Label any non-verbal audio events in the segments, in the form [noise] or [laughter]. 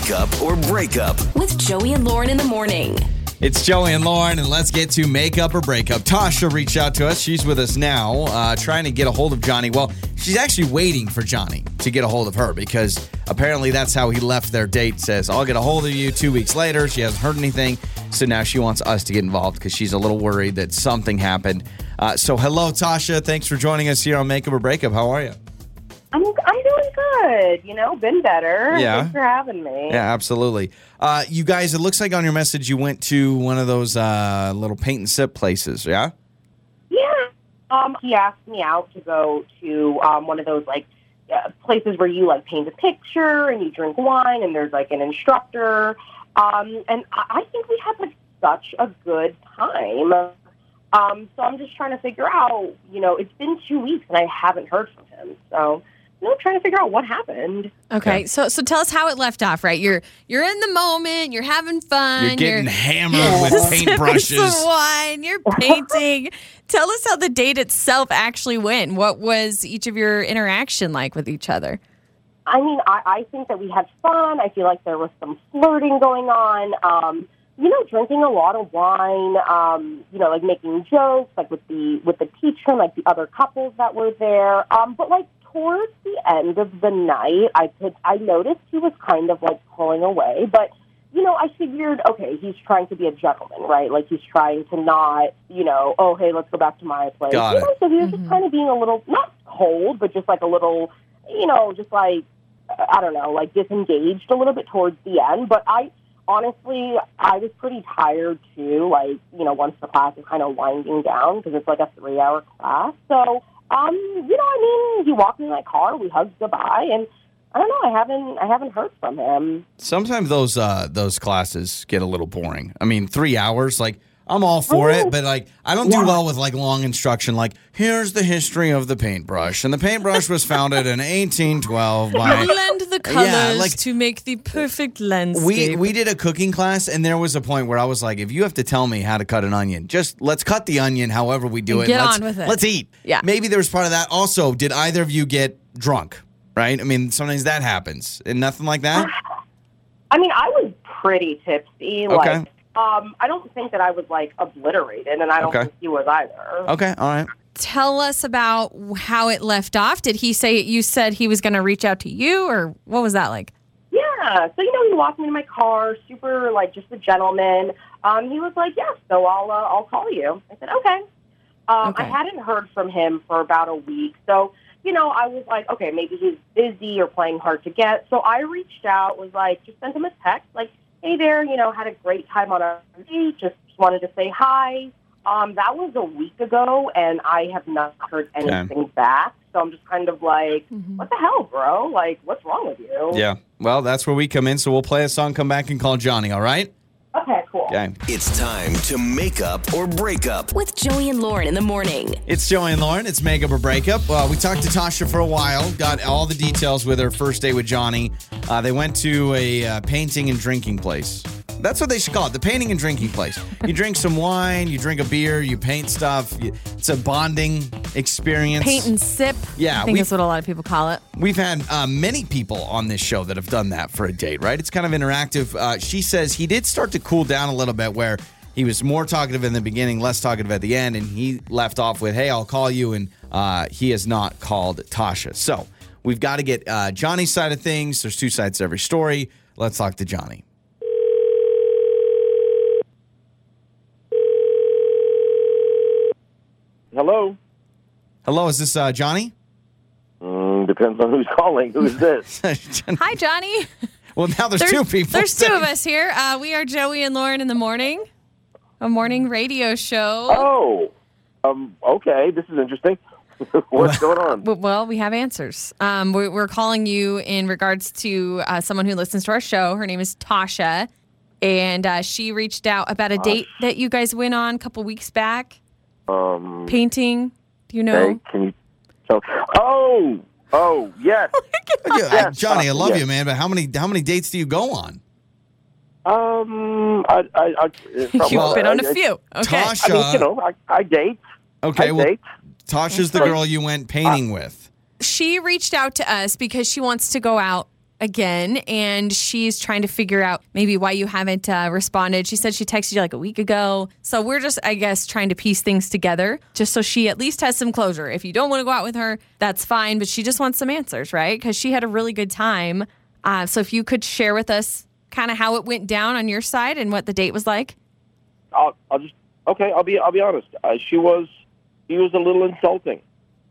Makeup or Breakup. with Joey and Lauren in the morning. It's Joey and Lauren, and let's get to makeup or breakup. Tasha reached out to us. She's with us now, uh, trying to get a hold of Johnny. Well, she's actually waiting for Johnny to get a hold of her because apparently that's how he left their date. Says, I'll get a hold of you two weeks later. She hasn't heard anything. So now she wants us to get involved because she's a little worried that something happened. Uh, so, hello, Tasha. Thanks for joining us here on Makeup or Breakup. How are you? I'm I'm doing good. You know, been better. Yeah. Thanks for having me. Yeah, absolutely. Uh, you guys, it looks like on your message you went to one of those uh, little paint and sip places, yeah? Yeah. Um, he asked me out to go to um, one of those like uh, places where you like paint a picture and you drink wine and there's like an instructor. Um, and I, I think we had like such a good time. Um, so I'm just trying to figure out. You know, it's been two weeks and I haven't heard from him. So. You know, trying to figure out what happened. Okay, so so tell us how it left off. Right, you're you're in the moment, you're having fun, You're getting hammered [laughs] with paintbrushes. some wine, you're painting. [laughs] tell us how the date itself actually went. What was each of your interaction like with each other? I mean, I, I think that we had fun. I feel like there was some flirting going on. Um, you know, drinking a lot of wine. Um, you know, like making jokes, like with the with the teacher, like the other couples that were there. Um, but like towards the end of the night, I could I noticed he was kind of like pulling away. But you know, I figured, okay, he's trying to be a gentleman, right? Like he's trying to not, you know, oh hey, let's go back to my place. Got you it. know, so he was just mm-hmm. kind of being a little not cold, but just like a little, you know, just like I don't know, like disengaged a little bit towards the end. But I honestly, I was pretty tired too. Like you know, once the class is kind of winding down because it's like a three-hour class. So, um, you know, I mean, he walked me in my car, we hugged goodbye, and I don't know, I haven't, I haven't heard from him. Sometimes those uh, those classes get a little boring. I mean, three hours, like I'm all for it, but like I don't do Yeah. well with like long instruction. Like here's the history of the paintbrush, and the paintbrush was founded in 1812 by. Blend the colors Yeah, like- to make the perfect landscape. We we did a cooking class, and there was a point where I was like, if you have to tell me how to cut an onion, just let's cut the onion. However we do it. Get let's, on with it. Let's eat. Yeah. Maybe there was part of that. Also, did either of you get drunk? Right. I mean, sometimes that happens, and nothing like that. I mean, I was pretty tipsy. Okay. Like, um, I don't think that I was like obliterated, and I don't Okay. think he was either. Okay. All right. Tell us about how it left off. Did he say you said he was going to reach out to you, or what was that like? Yeah. So you know, he walked me to my car, super like just a gentleman. Um, he was like, "Yes, so I'll uh, I'll call you." I said, "Okay." Um, Okay. I hadn't heard from him for about a week, so you know, I was like, "Okay, maybe he's busy or playing hard to get." So I reached out, was like, just sent him a text, like, "Hey there, you know, had a great time on our date. Just wanted to say hi." Um, that was a week ago, and I have not heard anything back. So I'm just kind of like, "What the hell, bro? Like, what's wrong with you?" Yeah. Well, that's where we come in. So we'll play a song, come back, and call Johnny. All right. Okay, cool. Okay. It's time to make up or break up. With Joey and Lauren in the morning. It's Joey and Lauren. It's makeup or breakup. Well, we talked to Tasha for a while. Got all the details with her first day with Johnny. Uh, they went to a uh, painting and drinking place. That's what they should call it. The painting and drinking place. You drink some wine. You drink a beer. You paint stuff. You, it's a bonding experience. Paint and sip. Yeah, I think that's what a lot of people call it. We've had uh, many people on this show that have done that for a date, right? It's kind of interactive. Uh, she says he did start to cool down a little bit where he was more talkative in the beginning, less talkative at the end, and he left off with, hey, I'll call you, and uh, he has not called Tasha. So we've got to get uh, Johnny's side of things. There's two sides to every story. Let's talk to Johnny. Hello. Hello, is this uh, Johnny? Mm, depends on who's calling. Who is this? [laughs] Hi, Johnny. well, now there's, two people. There's two of [laughs] us here. Uh, we are Joey and Lauren in the morning, a morning radio show. oh, um, okay. This is interesting. [laughs] What's going on? Well, we have answers. Um, we're, we're calling you in regards to uh, someone who listens to our show. Her name is Tasha, and uh, she reached out about a date that you guys went on a couple weeks back. Um, Painting. Do you know? hey, can you? So, oh, oh, yes. [laughs] Yeah, Yes, Johnny, I uh, love yes. you, man, but how many how many dates do you go on? Um, I, I, I [laughs] You've been on I- a few. Okay. Tasha, I mean, you know, I, I date. okay, I well, date. Tasha's the girl you went painting with. She reached out to us because she wants to go out again, and she's trying to figure out maybe why you haven't uh, responded. She said she texted you like a week ago. So we're just, I guess, trying to piece things together just so she at least has some closure. If you don't want to go out with her, that's fine, but she just wants some answers, right? Because she had a really good time. Uh, so if you could share with us kind of how it went down on your side and what the date was like. I'll, I'll just okay. I'll be I'll be honest. Uh, she was he was a little insulting.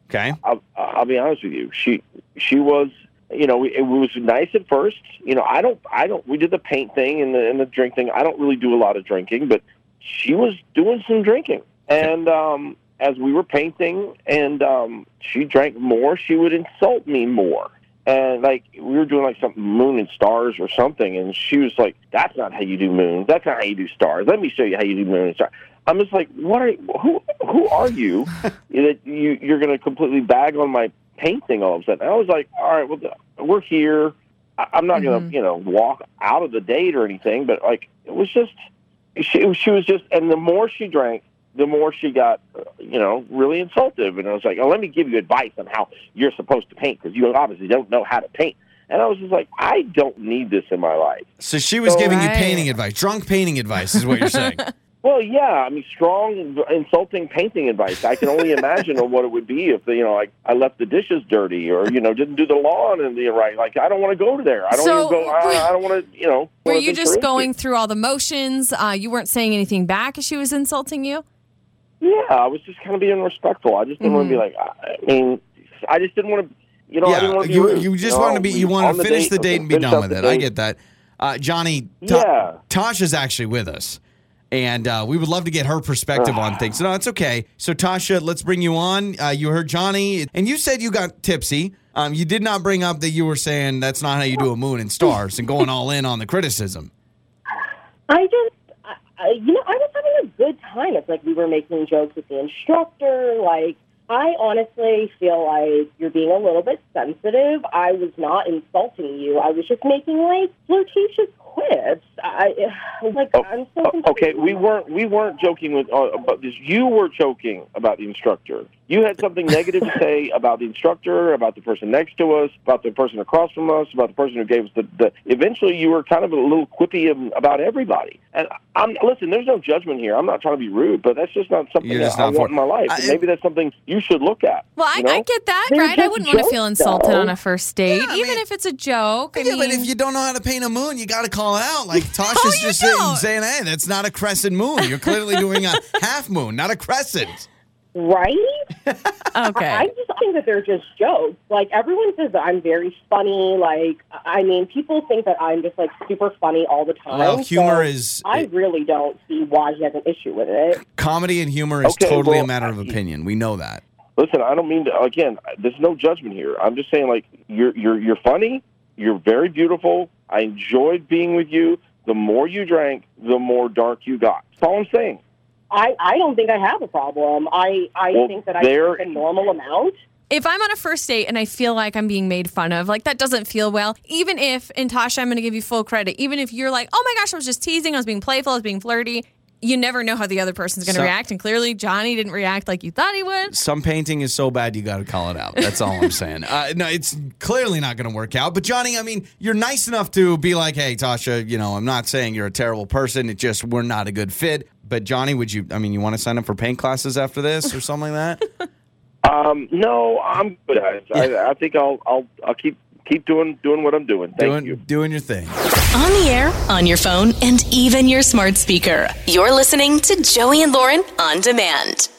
Okay. I'll, I'll be honest with you. She she was you know it was nice at first. You know I don't I don't we did the paint thing and the and the drink thing. I don't really do a lot of drinking, but she was doing some drinking. And um, as we were painting and um, she drank more, she would insult me more. And like we were doing like something moon and stars or something, and she was like, "That's not how you do moon. That's not how you do stars. Let me show you how you do moon and stars." I'm just like, "What are who? Who are you [laughs] that you you're going to completely bag on my painting all of a sudden?" And I was like, "All right, well, we're here. I- I'm not going to mm-hmm. you know walk out of the date or anything, but like it was just she she was just, and the more she drank, the more she got, you know, really insultive. And I was like, oh, let me give you advice on how you're supposed to paint because you obviously don't know how to paint. And I was just like, I don't need this in my life. So she was So- giving you painting advice, drunk painting advice, is what you're saying. [laughs] Well, yeah, I mean, strong, insulting painting advice. I can only imagine on what it would be if, you know, like I left the dishes dirty or, you know, didn't do the lawn and the right. Like, I don't want to go there. I don't So- even go. I, I don't want to, you know. Were you think just going through all the motions? Uh, you weren't saying anything back as she was insulting you? Yeah, I was just kind of being respectful. I just didn't want to be like. I I mean, I just didn't want to. You know, I didn't yeah, want to be you rude, you just know? want to be you We- want to finish date, the date and be done with the it. I get that. Uh, Johnny, Ta- Yeah. Tasha's actually with us. And uh, we would love to get her perspective on things. No, it's okay. So, Tasha, let's bring you on. Uh, you heard Johnny, and you said you got tipsy. Um, you did not bring up that you were saying that's not how you do a moon and stars and going all in on the criticism. I just, I, you know, I was having a good time. It's like we were making jokes with the instructor. Like, I honestly feel like you're being a little bit sensitive. I was not insulting you. I was just making like flirtatious quips. I like, Oh, I'm so oh, confused. okay, we weren't we weren't joking with uh, about this. You were joking about the instructor. You had something negative to say about the instructor, about the person next to us, about the person across from us, about the person who gave us the. the eventually, you were kind of a little quippy about everybody. And I'm listen. There's no judgment here. I'm not trying to be rude, but that's just not something You're just that I not for- want in my life. I- maybe that's something you should look at. Well, I, you know? I get that, They're right? I wouldn't want to feel insulted though. on a first date, I even mean- if it's a joke. I yeah, but if you don't know how to paint a moon, you got to call it out. Like [laughs] Tasha's Oh, just saying, saying, hey, that's not a crescent moon. You're clearly doing a [laughs] half moon, not a crescent. Right? okay. I just think that they're just jokes. Like everyone says that I'm very funny. Like I mean, people think that I'm just like super funny all the time. Well, humor so is- I really don't see why he has an issue with it. Comedy and humor is Okay, totally a matter of opinion. We know that. Listen, I don't mean to. Again, there's no judgment here. I'm just saying, like you're you're you're funny. You're very beautiful. I enjoyed being with you. The more you drank, the more dark you got. That's all I'm saying. I I don't think I have a problem. I I Well, think that I there- drink a normal amount. if I'm on a first date and I feel like I'm being made fun of, like that doesn't feel well. Even if, and Tasha, I'm going to give you full credit, even if you're like, oh my gosh, I was just teasing, I was being playful, I was being flirty, you never know how the other person's going to So- react. And clearly, Johnny didn't react like you thought he would. Some painting is so bad you got to call it out. That's all I'm saying. Uh, no, it's clearly not going to work out. But Johnny, I mean, you're nice enough to be like, "Hey, Tasha, you know, I'm not saying you're a terrible person. It just we're not a good fit." But Johnny, would you? I mean, you want to sign up for paint classes after this or something like that? [laughs] Um, no, I'm good. guys. I, I think I'll I'll I'll keep keep doing doing what I'm doing. Thank doing you. doing your thing. On the air, on your phone, and even your smart speaker. You're listening to Joey and Lauren on demand.